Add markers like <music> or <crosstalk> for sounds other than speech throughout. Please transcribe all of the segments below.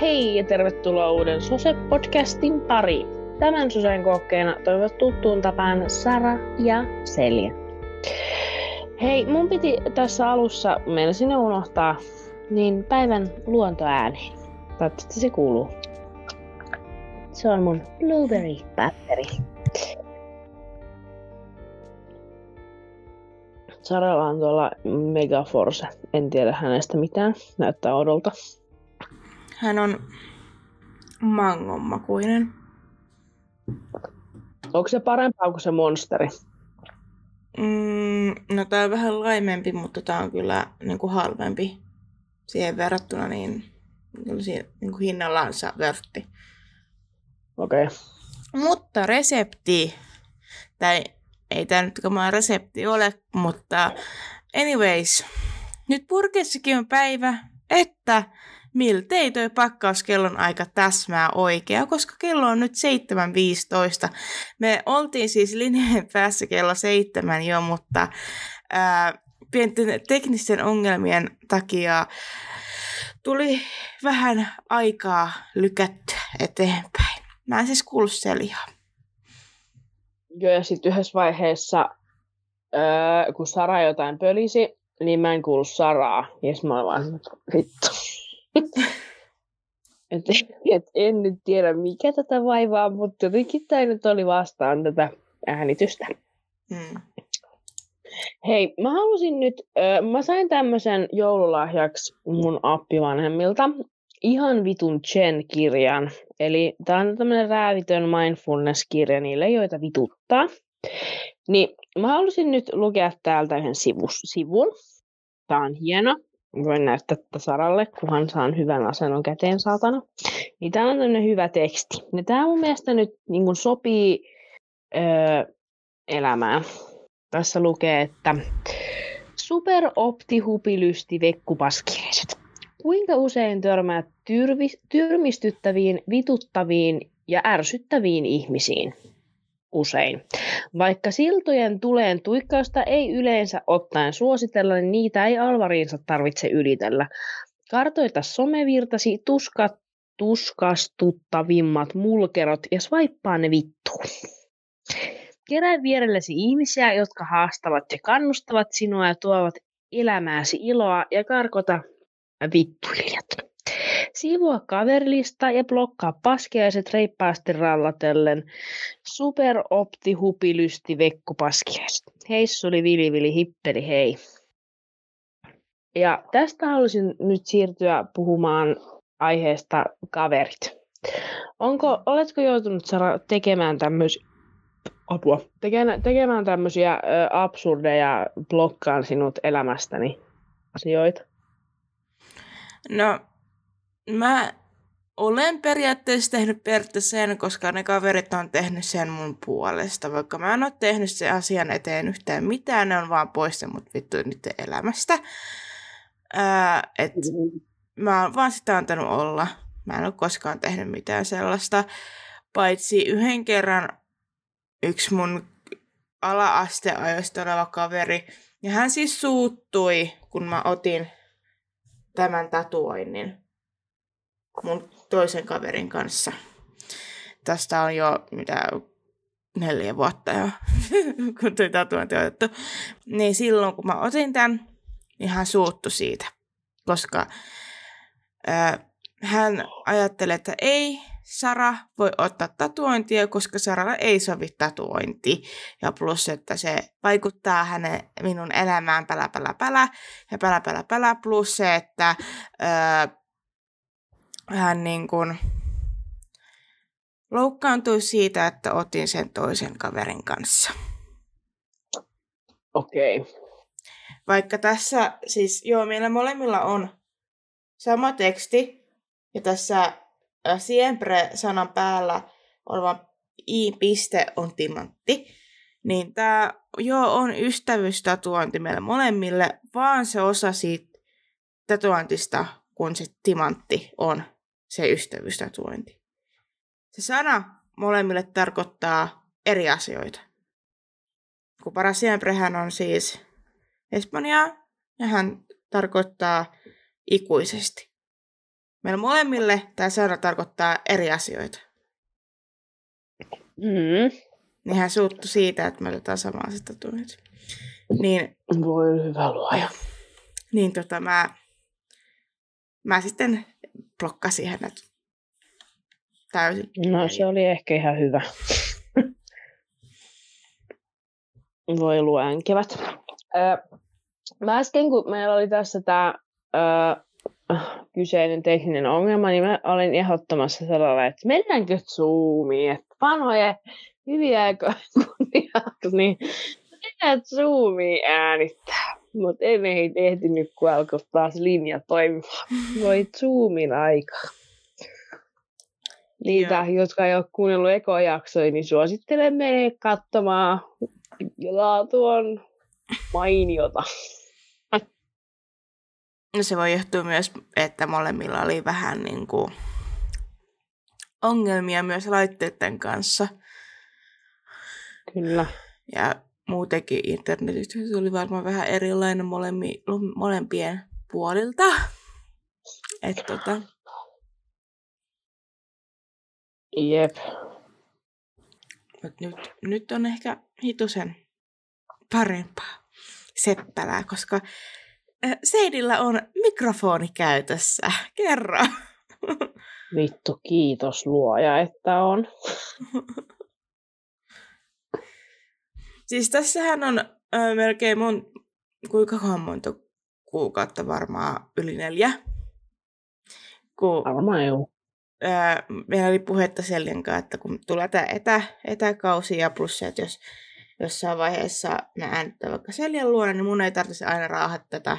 Hei ja tervetuloa uuden Sose-podcastin pariin. Tämän Sosen kokeena toivot tuttuun tapaan Sara ja Selja. Hei, mun piti tässä alussa, meillä sinne unohtaa, niin päivän luontoääni. Toivottavasti se kuuluu. Se on mun blueberry-papperi. Saralla on tuolla Megaforce. En tiedä hänestä mitään. Näyttää odolta. Hän on mangonmakuinen. Onko se parempaa kuin se monsteri? Mm, no tää on vähän laimempi, mutta tää on kyllä niin kuin halvempi siihen verrattuna, niin niin kuin hinnallaan saa vörtti. Okei. Okay. Mutta resepti, tai ei tämä nyt kamala resepti ole, mutta anyways, nyt purkessakin on päivä, että miltei toi pakkauskellon aika täsmää oikea, koska kello on nyt 7.15. Me oltiin siis linjeen päässä kello 7 jo, mutta ää, pienten teknisten ongelmien takia tuli vähän aikaa lykätty eteenpäin. Mä en siis kuulu Seliaa. Joo, ja sitten yhdessä vaiheessa, öö, kun Sara jotain pölisi, niin mä en kuulu Saraa. Ja mä olin vaan, vittu. <laughs> et, et, en nyt tiedä, mikä tätä vaivaa, mutta jotenkin tämä nyt oli vastaan tätä äänitystä. Hmm. Hei, mä halusin nyt, äh, mä sain tämmöisen joululahjaksi mun appivanhemmilta ihan vitun Chen-kirjan. Eli tää on tämmönen räävitön mindfulness-kirja niille, joita vituttaa. Niin mä halusin nyt lukea täältä yhden sivus, sivun. Tää on hieno. Voin näyttää tätä Saralle, kunhan saan hyvän asennon käteen, saatana. Niin tää on tämmönen hyvä teksti. Ja tää mun mielestä nyt niin sopii öö, elämään. Tässä lukee, että superoptihupilysti vekkupaskiaiset. Kuinka usein törmäät tyrvi, tyrmistyttäviin, vituttaviin ja ärsyttäviin ihmisiin? Usein. Vaikka siltojen tuleen tuikkausta ei yleensä ottaen suositella, niin niitä ei alvariinsa tarvitse ylitellä. Kartoita somevirtasi tuskat, tuskastuttavimmat mulkerot ja swaippaa ne vittuun. Kerää vierellesi ihmisiä, jotka haastavat ja kannustavat sinua ja tuovat elämääsi iloa ja karkota vittuilijat. Siivoa kaverilista ja blokkaa paskiaiset reippaasti rallatellen. Superopti hupilysti vekku paskiaiset. Heissuli vili vili hippeli hei. Ja tästä haluaisin nyt siirtyä puhumaan aiheesta kaverit. Onko, oletko joutunut Sara, tekemään tämmöisiä apua, tekemään, tekemään tämmöisiä ö, absurdeja blokkaan sinut elämästäni asioita? No, mä olen periaatteessa tehnyt periaatteessa sen, koska ne kaverit on tehnyt sen mun puolesta. Vaikka mä en ole tehnyt sen asian eteen yhtään mitään, ne on vaan pois mut vittu niiden elämästä. Ää, et mä oon vaan sitä antanut olla. Mä en ole koskaan tehnyt mitään sellaista. Paitsi yhden kerran yksi mun ala-asteajoista oleva kaveri. Ja hän siis suuttui, kun mä otin tämän tatuoinnin mun toisen kaverin kanssa. Tästä on jo mitä neljä vuotta jo, <laughs> kun toi tatuointi otettu. Niin silloin, kun mä otin tämän, niin hän suuttu siitä, koska ää, hän ajattelee, että ei, Sara voi ottaa tatuointia, koska Saralla ei sovi tatuointi. Ja plus, että se vaikuttaa hänen, minun elämään pälä, pälä, pälä. Ja pälä, pälä, pälä. Plus se, että öö, hän niin kuin loukkaantui siitä, että otin sen toisen kaverin kanssa. Okei. Okay. Vaikka tässä, siis joo, meillä molemmilla on sama teksti, ja tässä siempre-sanan päällä oleva i-piste on timantti, niin tämä joo on ystävyystatuointi meille molemmille, vaan se osa siitä tatuointista, kun se timantti on se ystävyystatuointi. Se sana molemmille tarkoittaa eri asioita. Kun siemprehän on siis Espanjaa, ja hän tarkoittaa ikuisesti. meillä molemmille tämä seura tarkoittaa eri asioita. Mm. Niin hän suuttu siitä, että me otetaan samaa sitä tunnet. Niin, Voi hyvä luoja. niin tota, mä, mä sitten blokkasin hänet täysin. No se oli ehkä ihan hyvä. Voi luenkevät. Öö, mä äsken, kun meillä oli tässä tämä kyseinen tekninen ongelma, niin mä olin ehdottomassa sellainen, että mennäänkö Zoomiin, että vanhoja hyviä aikoja kunniaksi, niin mennään Zoomiin äänittää. Mutta ei ehtinyt, kun alkoi taas linja toimimaan. <laughs> Voi Zoomin aika. Niitä, Joo. jotka ei ole kuunnellut ekojaksoja, niin suosittelen meille katsomaan. Laatu on mainiota. No se voi johtua myös, että molemmilla oli vähän niin kuin ongelmia myös laitteiden kanssa. Kyllä. Ja muutenkin internetyhteys oli varmaan vähän erilainen molemmi, molempien puolilta. <laughs> Et tota, Jep. mut nyt, nyt on ehkä hitusen parempaa seppälää, koska äh, Seidillä on mikrofoni käytössä. <laughs> Kerro. Vittu, kiitos luoja, että on. <laughs> Siis tässähän on ö, melkein mun, kuinka monta kuukautta varmaan yli neljä. Kun Varmaan joo. ö, meillä oli puhetta Seljan kanssa, että kun tulee tämä etä, etäkausi ja plus se, että jos jossain vaiheessa mä äänittää vaikka Seljan luona, niin mun ei tarvitse aina raahata tätä,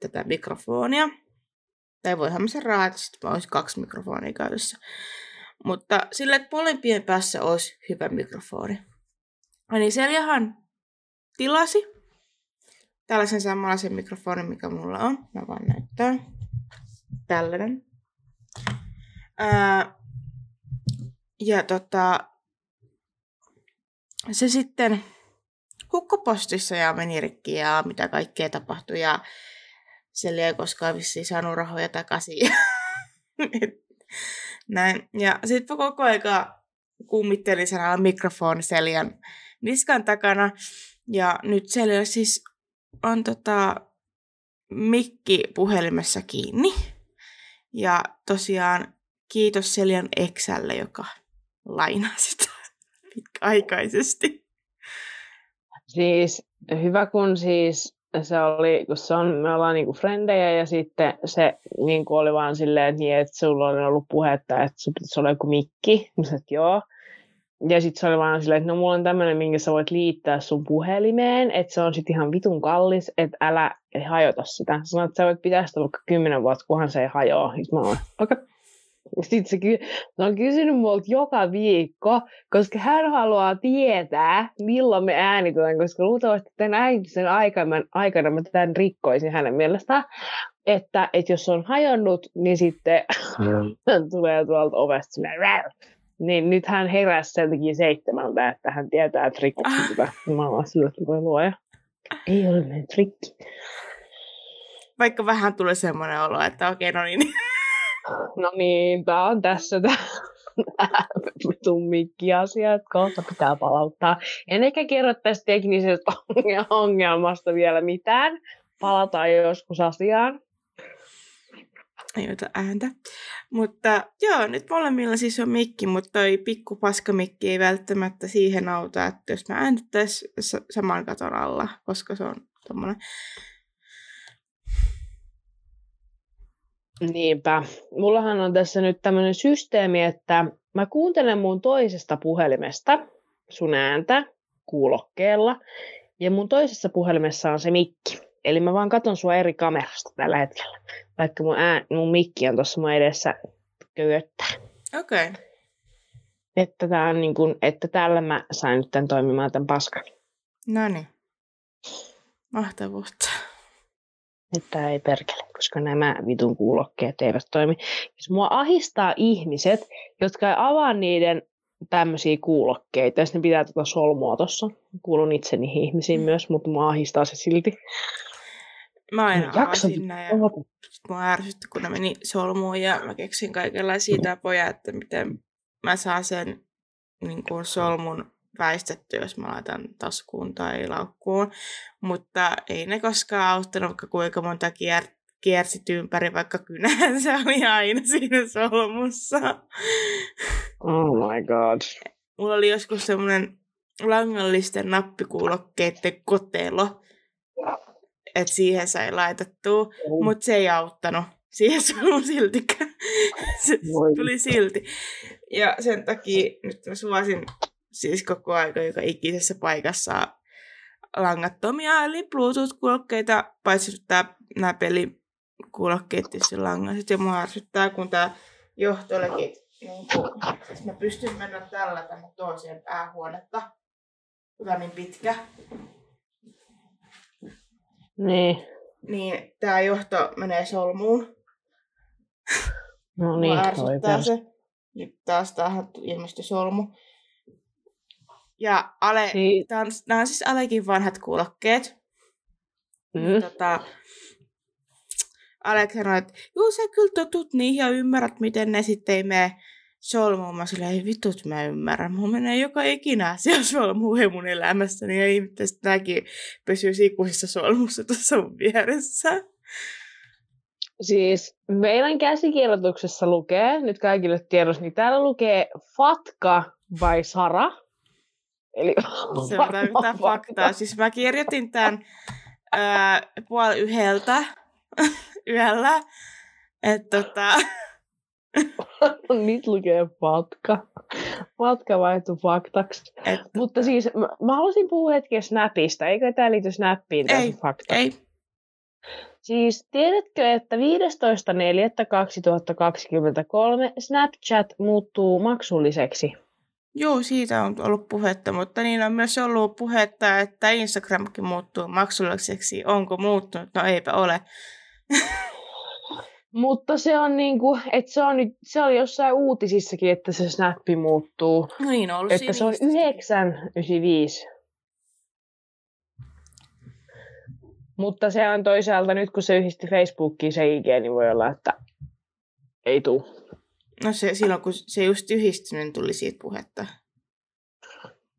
tätä mikrofonia. Tai voihan mä sen raahata, sitten mä olisi kaksi mikrofonia käytössä. Mutta sillä, että molempien päässä olisi hyvä mikrofoni. Niin Seljahan tilasi tällaisen samanlaisen mikrofonin, mikä mulla on. Mä vaan näyttää. Tällainen. Ää, ja tota, se sitten hukkopostissa ja meni rikki ja mitä kaikkea tapahtui ja Selja ei koskaan vissiin saanut rahoja takaisin. <laughs> Näin. Ja sitten koko aika kummittelin sanalla mikrofoni Seljan niskan takana. Ja nyt Selja siis on tota, mikki puhelimessa kiinni. Ja tosiaan kiitos Seljan Exälle, joka lainaa sitä <laughs> pitkäaikaisesti. Siis hyvä kun siis se oli, kun se on, me ollaan niinku frendejä ja sitten se niinku oli vaan silleen, että, niin, että sulla on ollut puhetta, että pitäisi olla joku mikki. Mä sanoin, että joo. Ja sitten se oli vaan silleen, että no mulla on tämmöinen, minkä sä voit liittää sun puhelimeen, että se on sitten ihan vitun kallis, että älä hajota sitä. Sanoit, että sä voit pitää sitä vaikka kymmenen vuotta, kunhan se ei hajoa. Sitten mä oon, okei. Okay. Sitten se, ky- se on kysynyt multa joka viikko, koska hän haluaa tietää, milloin me äänitetään, koska luultavasti tämän äänityksen aikana, aikana mä tämän rikkoisin hänen mielestään, että, että jos on hajonnut, niin sitten hän <laughs> tulee tuolta ovesta. Niin nyt hän heräsi sen takia seitsemältä, että hän tietää, sitä. Mä oon sillä, että voi luoja. Ei ole mennyt rikki. Vaikka vähän tulee semmoinen olo, että okei, no niin. No niin, tää on tässä tää vitun mikki-asia, että kohta pitää palauttaa. En ehkä kerro tästä teknisestä ongelmasta vielä mitään. Palataan joskus asiaan. Ei ota ääntä. Mutta joo, nyt molemmilla siis on mikki, mutta toi pikku paskamikki ei välttämättä siihen auta, että jos mä äänittäis s- saman katon alla, koska se on tommonen. Niinpä. Mullahan on tässä nyt tämmöinen systeemi, että mä kuuntelen mun toisesta puhelimesta sun ääntä kuulokkeella, ja mun toisessa puhelimessa on se mikki. Eli mä vaan katon sua eri kamerasta tällä hetkellä, vaikka mun, ää, mun mikki on tuossa mun edessä köyöttää. Okei. Okay. Että, tää on niin kun, että tällä mä sain nyt tämän toimimaan tämän paskan. No niin. Mahtavuutta. Että ei perkele, koska nämä vitun kuulokkeet eivät toimi. Jos mua ahistaa ihmiset, jotka ei avaa niiden tämmöisiä kuulokkeita, jos ne pitää tuota solmua tuossa. Kuulun itse niihin ihmisiin myös, mutta mua ahistaa se silti. Mä aina avasin ja sit mua ärsytti, kun ne meni solmuun ja mä keksin kaikenlaisia tapoja, että miten mä saan sen niin kuin solmun väistetty, jos mä laitan taskuun tai laukkuun. Mutta ei ne koskaan auttanut, vaikka kuinka monta kier- kiersit ympäri, vaikka kynään se oli aina siinä solmussa. Oh my god. Mulla oli joskus semmoinen langallisten nappikuulokkeiden kotelo, että siihen sai laitettua, mm. mutta se ei auttanut. Siihen solmu siltikään. <laughs> se Voi. tuli silti. Ja sen takia nyt mä suosin siis koko aika joka ikisessä paikassa langattomia, eli Bluetooth-kuulokkeita, paitsi että nämä pelikuulokkeet tietysti langaiset, ja mua ärsyttää, kun tämä johtolekin, niin kun, siis mä pystyn mennä tällä tänne toiseen päähuonetta, joka niin pitkä. Niin. Niin tämä johto menee solmuun. No niin, ärsyttää se. Nyt taas tähän ilmestyi solmu. Ja Ale, niin. tää on, nämä on siis Alekin vanhat kuulokkeet. Mm. Tota, Alek sanoi, että juu sä kyllä totut niihin ja ymmärrät, miten ne sitten ei mene solmuun. Mä silleen, ei vitut mä ymmärrän. Mun menee joka ikinä <laughs> asia solmuun mun elämässäni ja ihmettä nämäkin pysyy ikuisessa solmussa tuossa mun vieressä. Siis meidän käsikirjoituksessa lukee, nyt kaikille tiedossa, niin täällä lukee Fatka vai Sara. Eli se <laughs> on täyttää faktaa. Siis mä kirjoitin tämän ää, puoli yhdeltä <laughs> yöllä. Että tota... <laughs> Nyt lukee fatka. Fatka vaihtui faktaksi. Et, Mutta siis mä, mä haluaisin puhua hetken Snapista. Eikö tämä liity Snappiin ei, fakta? Ei. Siis tiedätkö, että 15.4.2023 Snapchat muuttuu maksulliseksi? Joo, siitä on ollut puhetta, mutta niin on myös ollut puhetta, että Instagramkin muuttuu maksulliseksi. Onko muuttunut? No eipä ole. <laughs> Mutta se on niinku, että se on, nyt, se oli jossain uutisissakin, että se snappi muuttuu. No niin, on ollut Että se on 995. Mutta se on toisaalta nyt, kun se yhdisti Facebookiin se IG, niin voi olla, että ei tuu. No se, silloin kun se just yhdistyi, niin tuli siitä puhetta.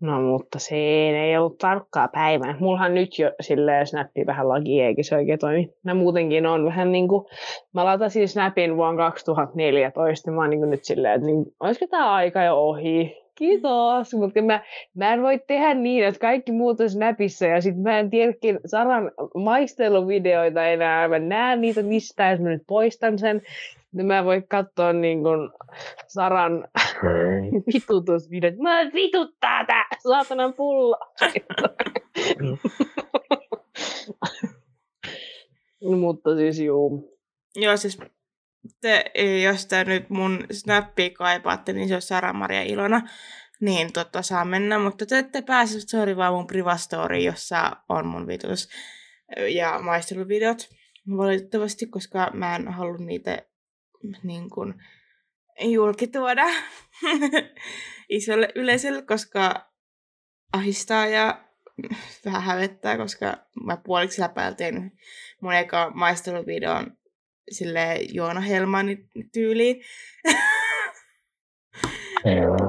No mutta se ei ollut tarkkaa päivää. Mullahan nyt jo silleen snappi vähän lagi, eikä se oikein toimi. Mä muutenkin on vähän niin kuin, mä latasin snapin vuonna 2014, mä oon niin nyt silleen, että niin, olisiko tämä aika jo ohi? Kiitos, mutta mä, mä en voi tehdä niin, että kaikki muut on Snapissa ja sitten mä en tiedäkin Saran maisteluvideoita enää, mä näen niitä mistään, jos mä nyt poistan sen, niin mä voin katsoa niin kuin Saran <laughs> vitutusvideot. Mä vituttaa tää saatanan pulla. no, <laughs> mutta siis juu. Joo, siis te, jos te nyt mun snappia kaipaatte, niin se on Sara-Maria Ilona. Niin tota, saa mennä, mutta te ette pääse, se oli vaan mun privastory, jossa on mun vitus ja maisteluvideot valitettavasti, koska mä en halua niitä niin kuin, julkituoda <laughs> isolle yleisölle, koska ahistaa ja <laughs> vähän hävettää, koska mä puoliksi läpäällä tein mun eka maisteluvideon sille Joona Helmanin tyyliin. <laughs>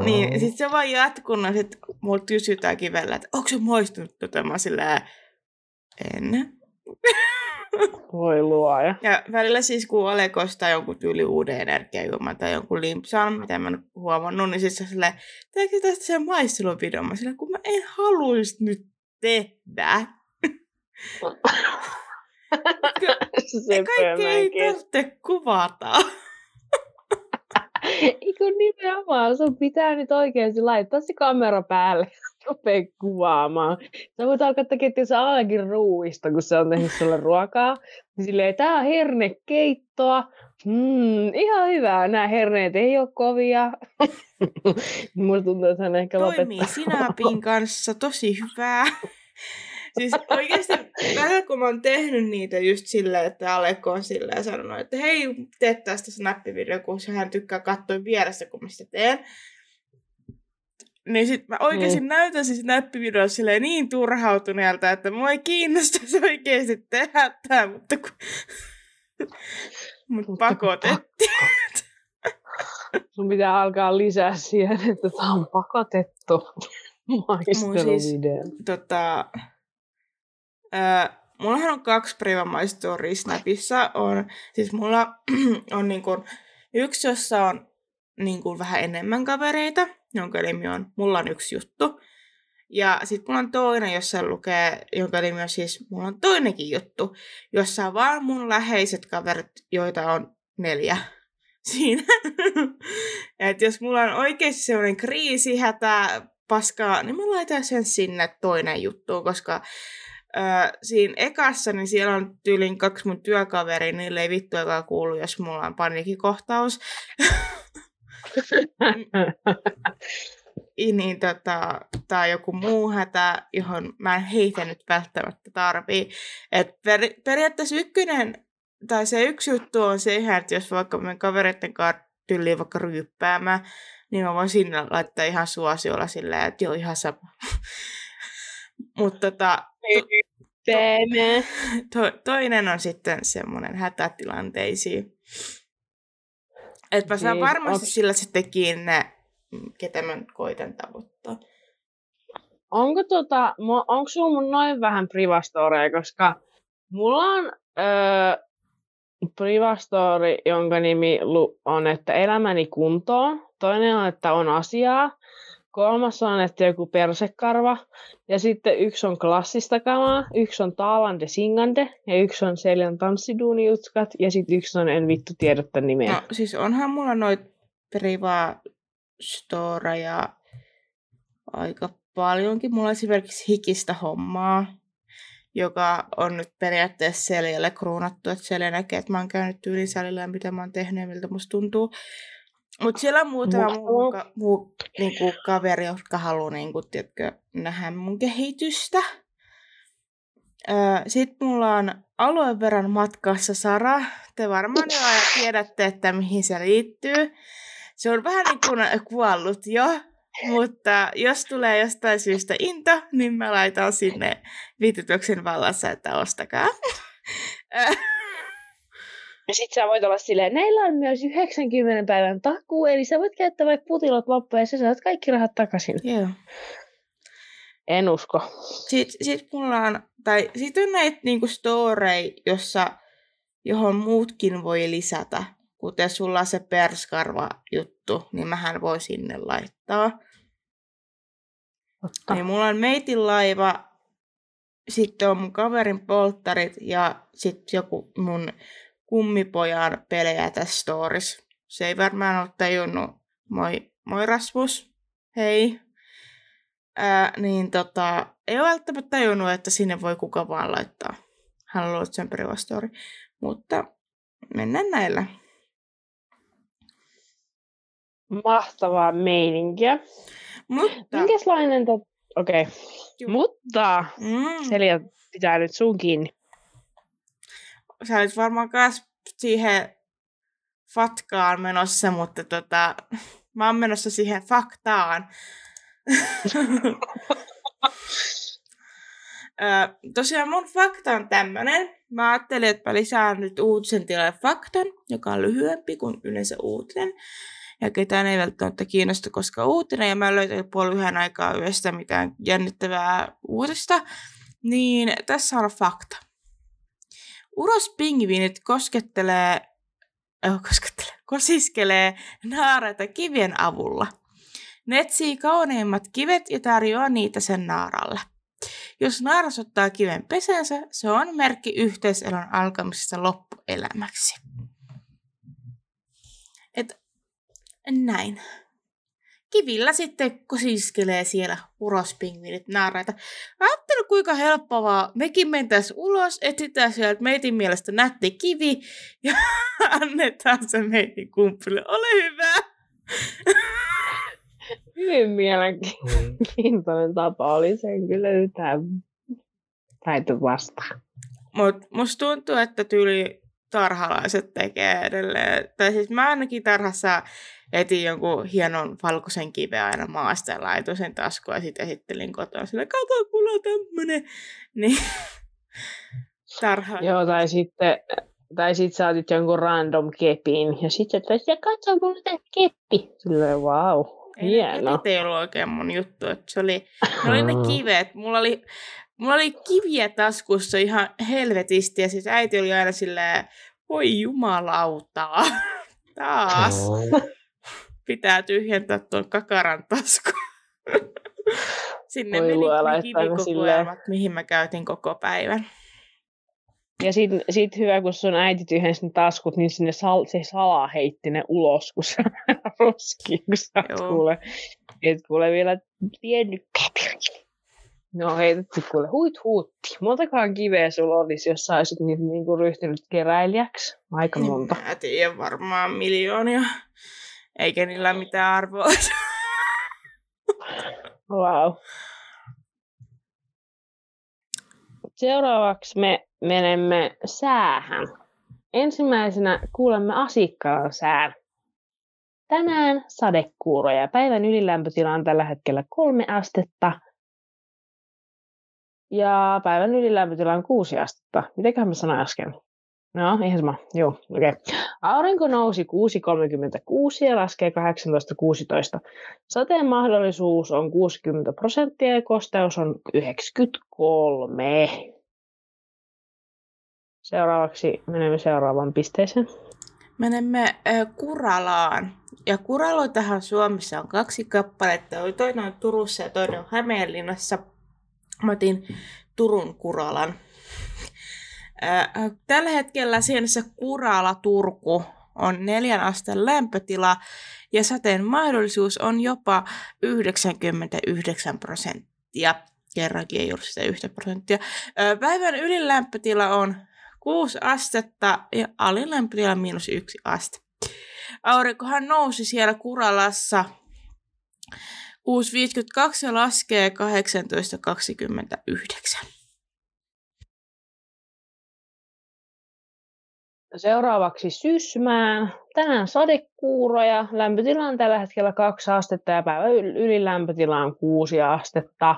niin, sit se on vaan jatkunut, sit mulla kysytään kivellä, että onko se maistunut tätä? Mä silleen, en. <laughs> Voi luoja. Ja välillä siis kun Ole kostaa jonkun tyyli uuden energiajuoman tai jonkun limpsaan, mitä mä en huomannut, niin se silleen, teekö tästä sen maisteluvideon? Mä silleen, kun mä en haluaisi nyt tehdä. <laughs> se kaikki ei tarvitse kuvata. Eikö nimenomaan, sun pitää nyt oikeasti laittaa se kamera päälle rupea kuvaamaan. Sä voit alkaa tekemään se ainakin ruuista, kun se on tehnyt sulle ruokaa. Niin silleen, tää on hernekeittoa. Mm, ihan hyvää. Nämä herneet ei ole kovia. <laughs> Musta tuntuu, että hän ehkä Toimii lopettaa. sinapin kanssa tosi hyvää. Siis oikeasti välillä kun mä oon tehnyt niitä just silleen, että Alekko on silleen sanonut, että hei, tee tästä snappivideo, kun hän tykkää katsoa vieressä, kun mä sitä teen. Niin sit mä oikeasti niin. näytän siis näppivideolla silleen niin turhautuneelta, että mua ei kiinnostaisi oikeasti tehdä tää, mutta kun... Mut pakotettiin. <laughs> Sun pitää alkaa lisää siihen, että tämä on pakotettu maisteluvideo. Siis, tota, ää, mullahan on kaksi privamaistoria Snapissa. On, siis mulla <clears throat> on niin kun, yksi, jossa on niin kun, vähän enemmän kavereita, jonka nimi on Mulla on yksi juttu. Ja sitten mulla on toinen, jossa lukee, jonka nimi on siis Mulla on toinenkin juttu, jossa on vaan mun läheiset kaverit, joita on neljä <laughs> siinä. <laughs> Et jos mulla on oikeasti sellainen kriisi, hätä, paskaa, niin mä laitan sen sinne toinen juttu, koska öö, siinä ekassa, niin siellä on tyylin kaksi mun työkaveri, niin ei vittu joka kuulu, jos mulla on panikikohtaus. <laughs> niin tota, tai joku muu hätä, johon mä en heitä nyt välttämättä tarvii. Et per, periaatteessa ykkönen, tai se yksi juttu on se, että jos vaikka meidän kavereiden kanssa tyyliin vaikka ryyppäämään, niin mä voin sinne laittaa ihan suosiolla silleen, että joo, ihan sama. <laughs> Mutta tota, to, to, toinen on sitten semmoinen hätätilanteisiin. Että mä saan varmasti sillä sitten kiinni, ketä mä koitan tavoittaa. Onko, tota, onko sulla mun noin vähän privastoreja, koska mulla on öö, privastory, jonka nimi on, että elämäni kuntoon. Toinen on, että on asiaa. Kolmas on, että joku persekarva. Ja sitten yksi on klassista kamaa, yksi on Taalande Singande ja yksi on Seljan tanssiduunijutskat ja sitten yksi on En vittu tiedotta nimeä. No siis onhan mulla noit priva storeja aika paljonkin. Mulla on esimerkiksi hikistä hommaa, joka on nyt periaatteessa Seljälle kruunattu, että Selja näkee, että mä oon käynyt tyylisalilla ja mitä mä oon tehnyt ja miltä musta tuntuu. Mutta siellä on muutama muu, muu niinku, kaveri, jotka haluaa niinku, tiedätkö, nähdä mun kehitystä. Sitten mulla on alueen verran matkassa Sara. Te varmaan jo tiedätte, että mihin se liittyy. Se on vähän niin kuin kuollut jo, mutta jos tulee jostain syystä into, niin mä laitan sinne viitytyksen vallassa, että ostakaa. <laughs> Ja sit sä voit olla silleen, näillä on myös 90 päivän takuu, eli sä voit käyttää vaikka putilot loppuun ja sä saat kaikki rahat takaisin. Joo. En usko. Sitten sit mulla on, tai sit on näitä niinku storei, jossa, johon muutkin voi lisätä. Kuten sulla on se perskarva juttu, niin mähän voi sinne laittaa. Totta. Niin mulla on meitin laiva, sitten on mun kaverin polttarit ja sitten joku mun kummipojan pelejä tässä stories. Se ei varmaan ole tajunnut. Moi, moi Rasmus. Hei. Ää, niin tota, ei ole välttämättä tajunnut, että sinne voi kuka vaan laittaa. Hän on ollut sen story. Mutta mennään näillä. Mahtavaa meininkiä. Mutta... Minkälainen... To... Okei. Okay. Mutta mm. Selja pitää nyt sun kiinni sä olit varmaan myös siihen fatkaan menossa, mutta tota, <laughs> mä oon menossa siihen faktaan. <laughs> Tosiaan mun fakta on tämmönen. Mä ajattelin, että mä lisään nyt uutisen tilalle faktan, joka on lyhyempi kuin yleensä uutinen. Ja ketään ei välttämättä kiinnosta, koska uutinen, ja mä löytänyt puoli yhden aikaa yöstä mitään jännittävää uutista. Niin tässä on fakta. Urospingviinit koskettelee, äh, koskettelee, kosiskelee naareita kivien avulla. Ne etsii kauneimmat kivet ja tarjoaa niitä sen naaralle. Jos naaras ottaa kiven pesensä, se on merkki yhteiselon alkamisesta loppuelämäksi. Et näin kivillä sitten kosiskelee siellä urospingviinit naaraita. Ajattelu kuinka helppoa mekin mentäis ulos, etsitään sieltä meitin mielestä nätti kivi <laughs> ja annetaan se meitin kumppille. Ole hyvä! <laughs> Hyvin mielenkiintoinen tapa oli sen kyllä yhtään väitä vastaan. Mut musta tuntuu, että tyyli tarhalaiset tekee edelleen. Tai siis mä ainakin tarhassa etin jonkun hienon valkoisen kiven aina maasta ja laitoin sen taskuun ja sitten esittelin kotona sille, kato, mulla on tämmönen. Niin, <laughs> tarha. Joo, tai sitten, tai sitten saatit jonkun random kepin ja sitten sä katso, mulla on keppi. Silleen, wow, hieno. Ei, ei ollut oikein mun juttu, että se oli, ne oli ne <laughs> kivet. Mulla oli, mulla oli kiviä taskussa ihan helvetisti ja siis äiti oli aina silleen, voi jumalautaa, <laughs> taas. Pitää tyhjentää tuon kakaran tasku. Sinne Voi meni kivikokoelmat, mihin mä käytin koko päivän. Ja sitten sit hyvä, kun sun äiti tyhjensi ne taskut, niin sinne sal, se salaa heitti ne ulos, kun se <laughs> roski, kun sä kuule, et kuule vielä tiennyt käpirille. No heitetty kuule huit huutti. Montakaan kiveä sulla olisi, jos sä olisit niin, niin kuin ryhtynyt keräilijäksi? Aika monta. Mä tiedän varmaan miljoonia. Eikä niillä mitään arvoa. wow. <laughs> Seuraavaksi me menemme säähän. Ensimmäisenä kuulemme Asikkalan sään. Tänään sadekuuroja. Päivän ylilämpötila on tällä hetkellä kolme astetta. Ja päivän ylilämpötila on kuusi astetta. Mitäköhän mä sanoin äsken? No, ihan sama. Joo, okei. Okay. Aurinko nousi 6.36 ja laskee 18.16. Sateen mahdollisuus on 60 prosenttia ja kosteus on 93. Seuraavaksi menemme seuraavaan pisteeseen. Menemme äh, Kuralaan. Ja Kuraloitahan Suomessa on kaksi kappaletta. Toinen on Turussa ja toinen on Hämeenlinnassa. Mä otin Turun Kuralan. Tällä hetkellä sienessä Kurala Turku on neljän asteen lämpötila ja sateen mahdollisuus on jopa 99 prosenttia. Kerrankin ei ollut sitä yhtä prosenttia. Päivän ylin lämpötila on 6 astetta ja alin lämpötila miinus 1 aste. Aurinkohan nousi siellä Kuralassa 6.52 ja laskee 18.29. Seuraavaksi Sysmään. Tänään sadekuuroja. Lämpötila on tällä hetkellä 2 astetta ja päivän ylilämpötila on 6 astetta.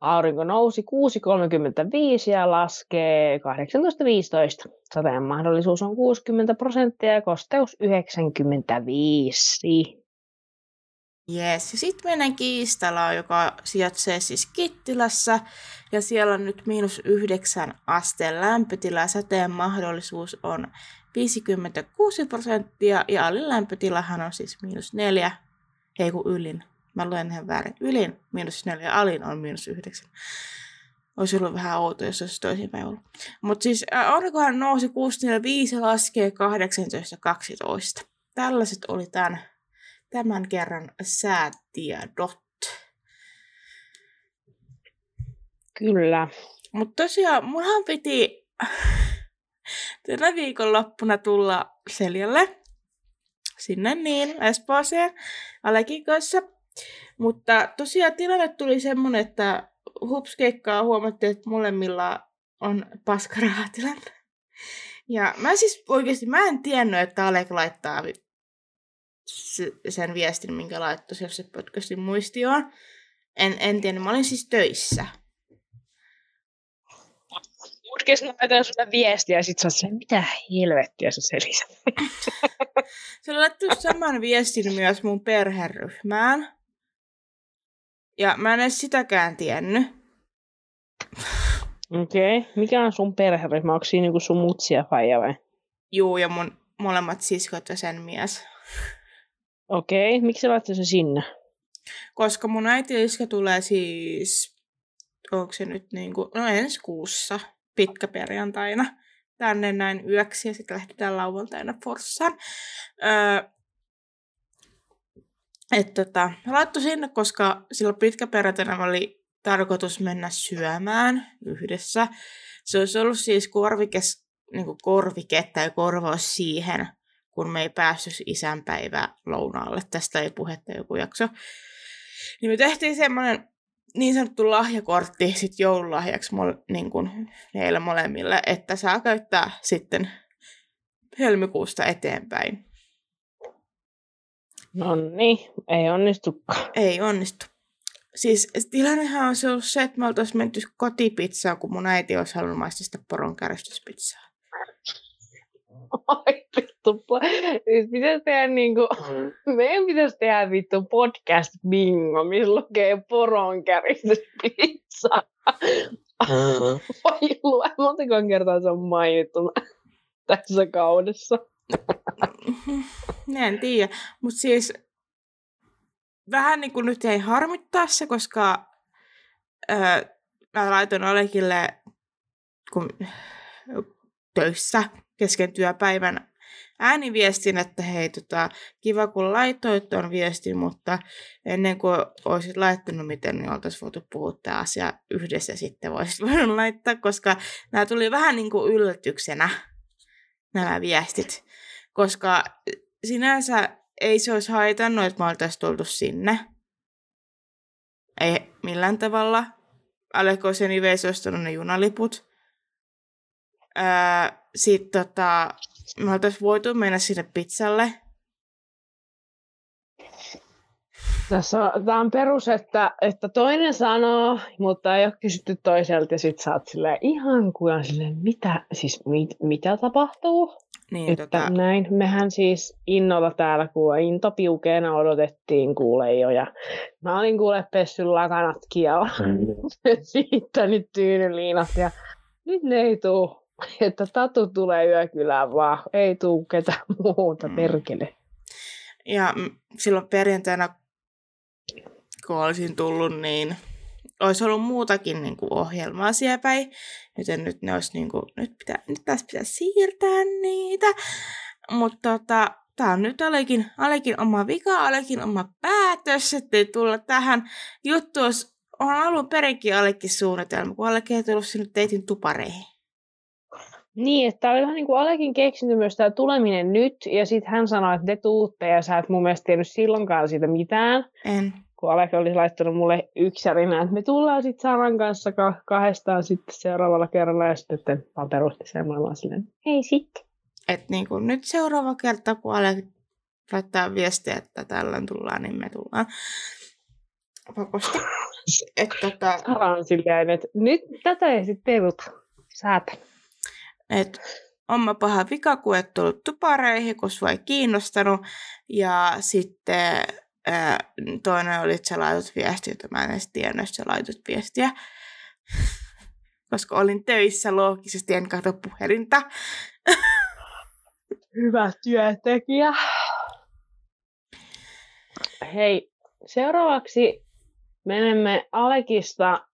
Aurinko nousi 6.35 ja laskee 18.15. Sateen mahdollisuus on 60 prosenttia ja kosteus 95. Yes. Ja sitten mennään Kiistalaan, joka sijaitsee siis Kittilässä. Ja siellä on nyt miinus yhdeksän asteen lämpötila. Sateen mahdollisuus on 56 prosenttia. Ja alin lämpötilahan on siis miinus neljä. Ei kun ylin. Mä luen ihan väärin. Ylin miinus neljä, alin on miinus yhdeksän. Olisi ollut vähän outo, jos olisi toisinpäin ollut. Mutta siis aurinkohan nousi 6.45 ja laskee 18.12. Tällaiset oli tämän tämän kerran säätiedot. Kyllä. Mutta tosiaan, munhan piti tänä viikonloppuna tulla Seljalle sinne niin, Espooseen, Alekin kanssa. Mutta tosiaan tilanne tuli semmonen, että hupskeikkaa huomattiin, että molemmilla on paskarahatilanne. Ja mä siis oikeasti, mä en tiennyt, että Alek laittaa sen viestin, minkä laittoi se podcastin muistioon. En, en tiedä, mä olin siis töissä. Putkes laitan sulle viestiä ja sit sä oot mitä helvettiä sä selität. <laughs> se laittoi saman viestin myös mun perheryhmään. Ja mä en edes sitäkään tiennyt. Okei. Okay. Mikä on sun perheryhmä? Onko siinä niinku sun mutsia faija vai? Juu, ja mun molemmat siskot ja sen mies. Okei, miksi sä laittoi sinne? Koska mun äiti iskä tulee siis, onko se nyt niin kuin, no ensi kuussa, pitkäperjantaina tänne näin yöksi ja sitten lähdetään lauantaina Forssaan. Öö, että tota, laittoi sinne, koska silloin pitkäperjantaina oli tarkoitus mennä syömään yhdessä. Se olisi ollut siis korvikes, niin korvike tai korvaus siihen, kun me ei päässyt isänpäivä lounaalle. Tästä ei puhetta joku jakso. Niin me tehtiin semmoinen niin sanottu lahjakortti sit joululahjaksi mol, niin kuin heille molemmille, että saa käyttää sitten helmikuusta eteenpäin. No niin, ei onnistukaan. Ei onnistu. Siis tilannehan on se ollut se, että me oltaisiin menty kotipizzaan, kun mun äiti olisi halunnut maistaa sitä poronkäristyspizzaa. Ai vittu. Siis pitäisi tehdä niinku, <laughs> meidän pitäisi tehdä vittu podcast bingo, missä lukee poronkäristyspizza. <laughs> Vai lue, montako kertaa se on mainittu <laughs> tässä kaudessa? en tiedä, mutta siis vähän niin kuin nyt ei harmittaa se, koska öö, mä laitoin Alekille kun, töissä kesken työpäivän ääniviestin, että hei, tota, kiva kun laitoit tuon viestin, mutta ennen kuin olisit laittanut miten, niin oltaisiin voitu puhua tämä asia yhdessä sitten voisit <laughs> voinut laittaa, koska nämä tuli vähän niin kuin yllätyksenä, nämä viestit, koska sinänsä ei se olisi haitannut, että me oltaisiin tultu sinne. Ei millään tavalla. Alekoisen Iveis ostanut ne junaliput. Öö, Sitten tota, me oltaisiin voitu mennä sinne pizzalle. Tässä on, tämä on perus, että, että toinen sanoo, mutta ei ole kysytty toiselta ja sitten sä oot silleen ihan kuin silleen, mitä, siis mit, mitä tapahtuu? Niin, että tota... näin. Mehän siis innolla täällä, kun intopiukeena odotettiin kuule jo. Ja mä olin kuule pessy lakanat kialla. Mm. <laughs> Siitä nyt tyynyliinat ja nyt ne ei tuu. <laughs> Että Tatu tulee yökylään vaan. Ei tuu ketään <laughs> muuta, mm. perkele. Ja silloin perjantaina, kun olisin tullut, niin olisi ollut muutakin niin kuin ohjelmaa siellä päin, joten nyt ne olisi niin kuin, nyt, pitää, nyt taas pitää siirtää niitä. Mutta tota, tämä on nyt Alekin, Alekin oma vika, Alekin oma päätös, ettei tulla tähän. Juttu olisi, on alun perinkin Alekin suunnitelma, kun Alek ei tullut sinne teitin tupareihin. Niin, että tämä oli vähän niin kuin Alekin keksinyt myös tämä tuleminen nyt, ja sitten hän sanoi, että te tuutte, ja sä et mun mielestä tiennyt silloinkaan siitä mitään. En kun Alek olisi laittanut mulle yksärinä, että me tullaan sitten Saran kanssa kahdestaan sitten seuraavalla kerralla, ja sitten vaan perusti sen, vaan silleen, hei sitten. Että niin kuin nyt seuraava kerta, kun Alek laittaa viestiä, että tällä tullaan, niin me tullaan pakosti. että tota... Sara on silleen, että nyt tätä ei sitten peruta. Säätä. Että oma paha vika, kun et tullut tupareihin, kun sua ei kiinnostanut. Ja sitten ää, toinen oli, että sä laitut viestiä, että mä en edes tiennyt, että sä laitut viestiä. <laughs> Koska olin töissä loogisesti, en katso puhelinta. <laughs> Hyvä työntekijä. Hei, seuraavaksi menemme Alekista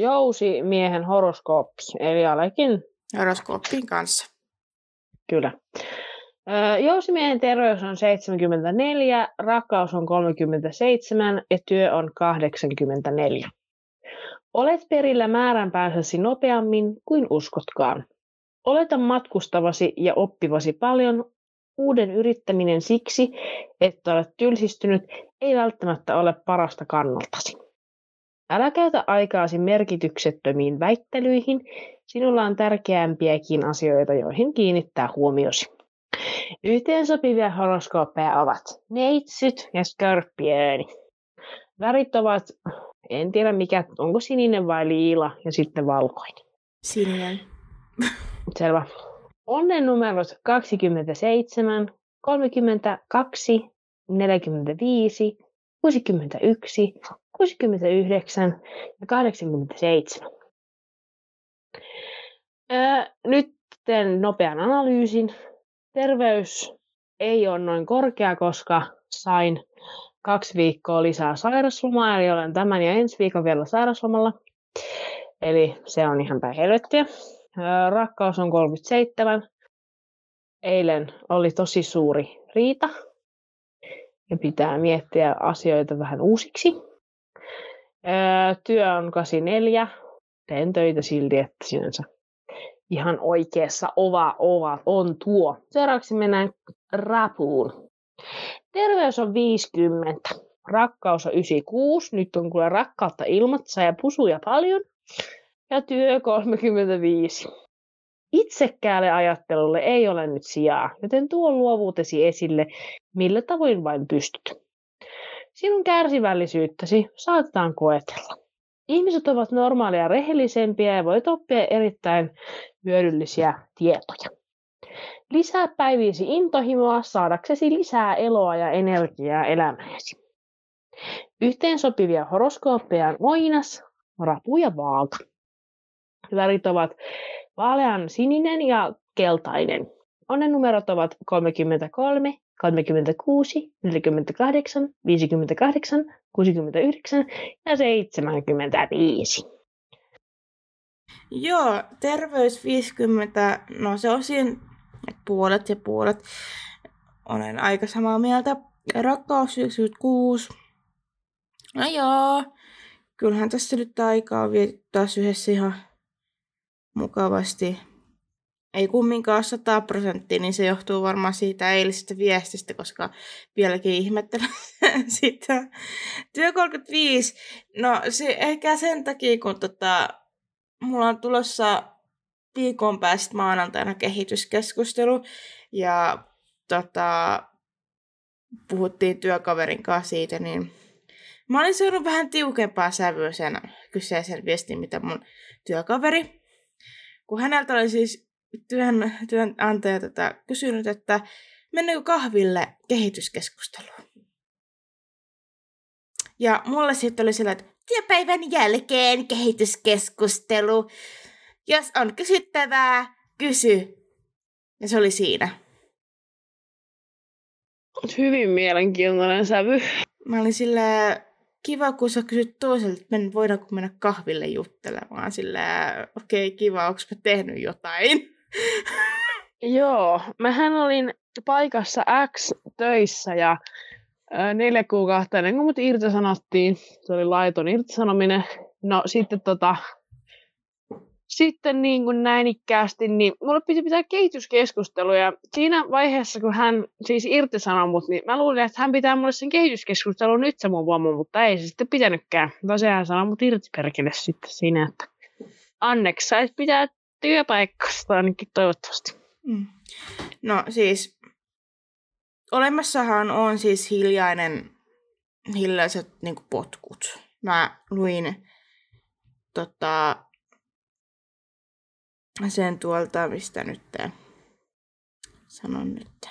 jousimiehen horoskooppiin, eli Alekin horoskooppiin kanssa. Kyllä. Jousimiehen terveys on 74, rakkaus on 37 ja työ on 84. Olet perillä määränpäässäsi nopeammin kuin uskotkaan. Oleta matkustavasi ja oppivasi paljon. Uuden yrittäminen siksi, että olet tylsistynyt, ei välttämättä ole parasta kannaltasi. Älä käytä aikaasi merkityksettömiin väittelyihin. Sinulla on tärkeämpiäkin asioita, joihin kiinnittää huomiosi. Yhteensopivia horoskooppeja ovat neitsyt ja skorpioni. Värit ovat, en tiedä mikä, onko sininen vai liila ja sitten valkoinen. Sininen. <laughs> Selvä. Onnen numerot 27, 32, 45, 61, 69 ja 87. Öö, nyt teen nopean analyysin terveys ei ole noin korkea, koska sain kaksi viikkoa lisää sairaslomaa, eli olen tämän ja ensi viikon vielä sairaslomalla. Eli se on ihan päin helvettiä. Rakkaus on 37. Eilen oli tosi suuri riita ja pitää miettiä asioita vähän uusiksi. Työ on 84. Teen töitä silti, että sinänsä ihan oikeassa ova, ova on tuo. Seuraavaksi mennään rapuun. Terveys on 50. Rakkaus on 96. Nyt on kyllä rakkautta ilmatsa ja pusuja paljon. Ja työ 35. Itsekkäälle ajattelulle ei ole nyt sijaa, joten tuo luovuutesi esille, millä tavoin vain pystyt. Sinun kärsivällisyyttäsi saatetaan koetella. Ihmiset ovat normaalia rehellisempiä ja voit oppia erittäin hyödyllisiä tietoja. Lisää päiviisi intohimoa saadaksesi lisää eloa ja energiaa elämääsi. Yhteensopivia horoskooppeja on oinas, rapu ja vaaka. Värit ovat vaalean sininen ja keltainen. Onnen numerot ovat 33, 36, 48, 58, 69 ja 75. Joo, terveys 50, no se on siinä puolet ja puolet. Olen aika samaa mieltä. Rakkaus 96. No joo, kyllähän tässä nyt aikaa viettää yhdessä ihan mukavasti ei kumminkaan 100 prosenttia, niin se johtuu varmaan siitä eilisestä viestistä, koska vieläkin ihmettelen <laughs> sitä. Työ 35, no se ehkä sen takia, kun tota, mulla on tulossa viikon päästä maanantaina kehityskeskustelu, ja tota, puhuttiin työkaverin kanssa siitä, niin mä olin saanut vähän tiukempaa sävyä sen kyseisen viestin, mitä mun työkaveri, kun häneltä oli siis työn, työnantaja tätä kysynyt, että mennäänkö kahville kehityskeskusteluun. Ja mulle sitten oli sillä, että työpäivän jälkeen kehityskeskustelu. Jos on kysyttävää, kysy. Ja se oli siinä. Hyvin mielenkiintoinen sävy. Mä olin sillä kiva, kun sä kysyt toiselta, että voidaanko mennä kahville juttelemaan. Sillä okei, okay, kiva, onko mä tehnyt jotain. Joo, mähän olin paikassa X töissä ja neljä kuukautta ennen kuin mut irtisanottiin, se oli laiton irtisanominen. No sitten tota, sitten niin kuin näin ikkäästi, niin mulle piti pitää kehityskeskusteluja. Siinä vaiheessa, kun hän siis irtisanoi mut, niin mä luulin, että hän pitää mulle sen kehityskeskustelun nyt se mun vuomo, mutta ei se sitten pitänytkään. Tosiaan sanoi mut irti sitten siinä, että Anneksi sais pitää työpaikasta ainakin toivottavasti. Mm. No siis, olemassahan on siis hiljainen, hiljaiset niin potkut. Mä luin tota, sen tuolta, mistä nyt sanon nyt.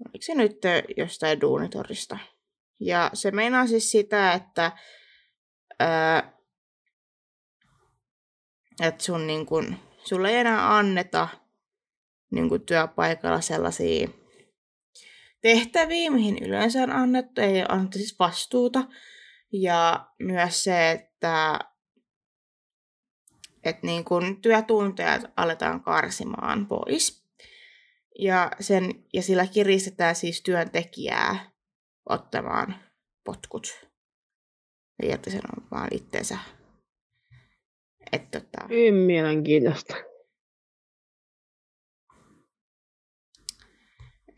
Oliko se nyt jostain duunitorista? Ja se meinaa siis sitä, että ää, että sun niin kun, sulle ei enää anneta niin kun työpaikalla sellaisia tehtäviä, mihin yleensä on annettu, ei anneta siis vastuuta. Ja myös se, että että niin kun työtunteja aletaan karsimaan pois. Ja, sen, ja sillä kiristetään siis työntekijää ottamaan potkut. Ja on vaan itteensä että tota... Hyvin mielenkiintoista.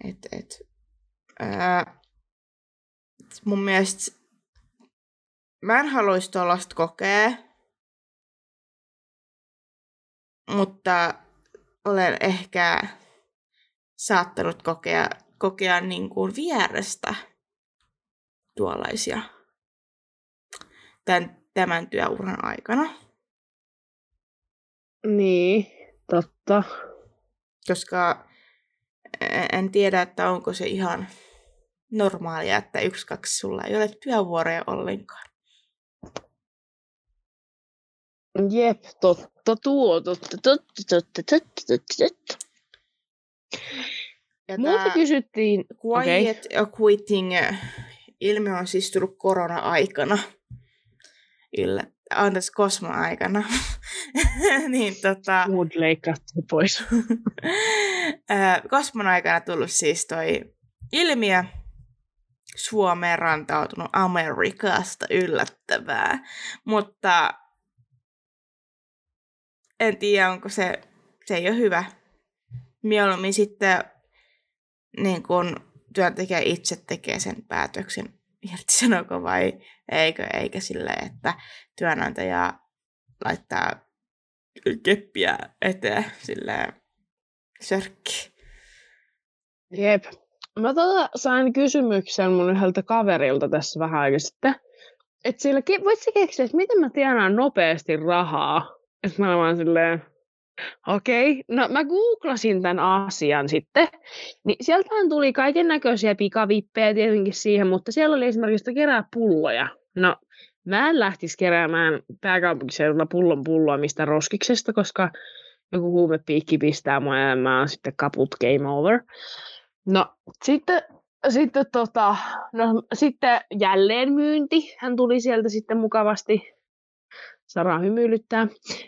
Et, et, ää, mun mielestä mä en haluaisi tuollaista kokea, mutta olen ehkä saattanut kokea, kokea niin kuin vierestä tuollaisia tämän, tämän työuran aikana. Niin, totta. Koska e-, en tiedä, että onko se ihan normaalia, että yksi, kaksi sulla ei ole työvuoroja ollenkaan. Jep, totta tuo, totta, totta, totta, totta, totta, totta. Ja Multa kysyttiin... Quiet okay. quitting ilmiö on siis tullut korona-aikana. Yllä, anteeksi, kosma-aikana. <laughs> niin tota... Mood leikattu pois. <laughs> Kosmon aikana tullut siis toi ilmiö Suomeen rantautunut Amerikasta yllättävää, mutta en tiedä, onko se, se ei ole hyvä. Mieluummin sitten niin kun työntekijä itse tekee sen päätöksen, irtisanoko vai eikö, eikä sille, että työnantaja laittaa keppiä eteen silleen sörkki. Jep. mä tota sain kysymyksen mun yhdeltä kaverilta tässä vähän aikaa sitten. Että sillä, voit sä keksiä, että miten mä tienaan nopeasti rahaa? Että mä olen silleen, okei, okay. no mä googlasin tämän asian sitten, niin sieltähän tuli kaiken näköisiä pikavippejä tietenkin siihen, mutta siellä oli esimerkiksi, että kerää pulloja. No, mä en lähtisi keräämään pääkaupunkiseudulla pullon pulloa mistä roskiksesta, koska joku huumepiikki pistää mua ja mä oon sitten kaput game over. No, sitten, sitten, tota, no, sitten jälleen myynti. Hän tuli sieltä sitten mukavasti. Sara hymyilyttää.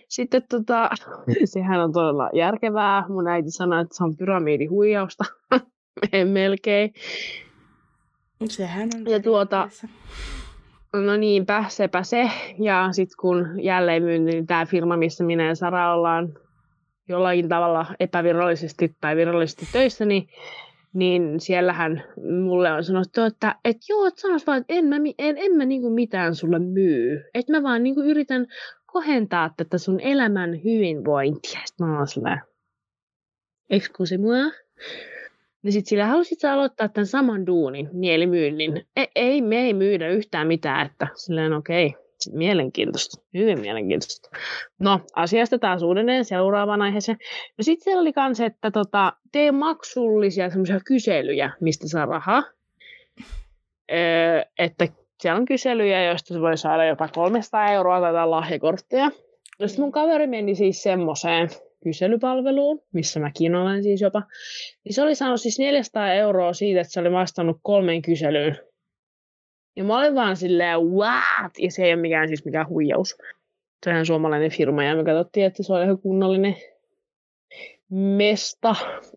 Sitten tota, <laughs> sehän on todella järkevää. Mun äiti sanoi, että se on pyramidihuijausta. <laughs> Melkein. Sehän on ja tuota, No niinpä, sepä se. Ja sitten kun jälleen myynti, niin tämä firma, missä minä ja Sara ollaan jollain tavalla epävirallisesti tai virallisesti töissä, niin, niin siellähän mulle on sanottu, että et joo, et sanois vaan, että en mä, en, en mä niinku mitään sulle myy. Että mä vaan niinku yritän kohentaa tätä sun elämän hyvinvointia. Sitten mä oon silleen, excuse moi. Niin sit sillä halusit sä aloittaa tämän saman duunin, mielimyynnin. Ei, ei, me ei myydä yhtään mitään, että silleen okei. Okay Mielenkiintoista, hyvin mielenkiintoista. No, asiasta taas uudelleen seuraavaan aiheeseen. No sitten siellä oli kans, että tota, tee maksullisia semmoisia kyselyjä, mistä saa rahaa. Öö, että siellä on kyselyjä, joista voi saada jopa 300 euroa tai lahjakortteja. No sitten mun kaveri meni siis semmoiseen kyselypalveluun, missä mäkin olen siis jopa. Niin se oli saanut siis 400 euroa siitä, että se oli vastannut kolmeen kyselyyn ja mä olin vaan silleen, what? Ja se ei ole mikään siis mikään huijaus. Se on suomalainen firma ja me katsottiin, että se on ihan kunnollinen mesta.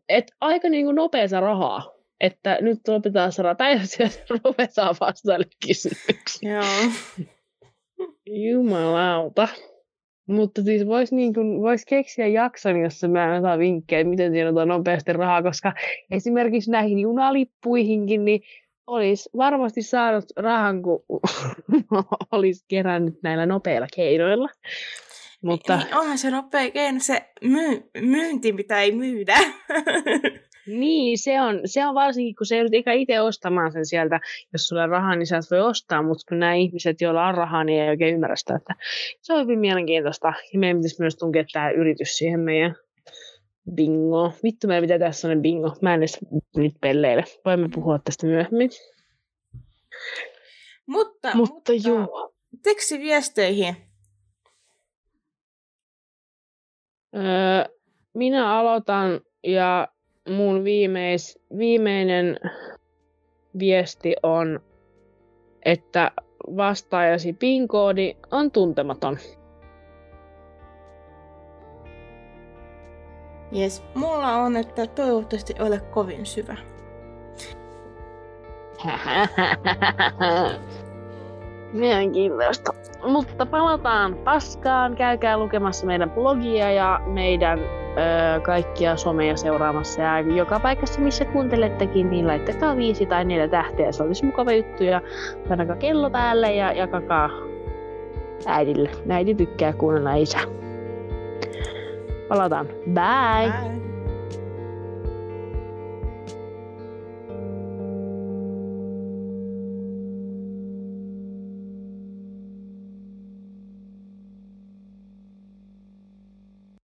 Et aika niin kuin nopeaa rahaa. Että nyt lopetetaan saada päivässä ja ruvetaan vastaille kysymyksiä. Joo. Jumalauta. Mutta siis voisi niin vois keksiä jakson, jossa mä en saa vinkkejä, miten on nopeasti rahaa, koska esimerkiksi näihin junalippuihinkin, niin olisi varmasti saanut rahan, kun <laughs> olisi kerännyt näillä nopeilla keinoilla. Mutta... Niin, onhan se nopea keino, se myy- myynti, mitä ei myydä. <laughs> niin, se on, se on varsinkin, kun se joudut eikä itse ostamaan sen sieltä. Jos sulla on rahaa, niin sä et voi ostaa, mutta kun nämä ihmiset, joilla on rahaa, niin ei oikein ymmärrä sitä. Että se on hyvin mielenkiintoista. Ja meidän pitäisi myös tunkea tämä yritys siihen meidän Bingo. Vittu, meidän pitää tässä sellainen bingo. Mä en edes nyt pelleile. Voimme puhua tästä myöhemmin. Mutta, mutta, mutta joo. Tekstiviesteihin. Öö, minä aloitan ja mun viimeis, viimeinen viesti on, että vastaajasi PIN-koodi on tuntematon. Jes, mulla on, että toivottavasti ole kovin syvä. <laughs> Mielenkiintoista. Mutta palataan paskaan. Käykää lukemassa meidän blogia ja meidän öö, kaikkia someja seuraamassa. Ja joka paikassa, missä kuuntelettekin, niin laittakaa viisi tai neljä tähteä. Se olisi mukava juttu. Ja painakaa kello päälle ja jakakaa äidille. Äiti tykkää kuunnella isä. Palataan. Bye! Bye.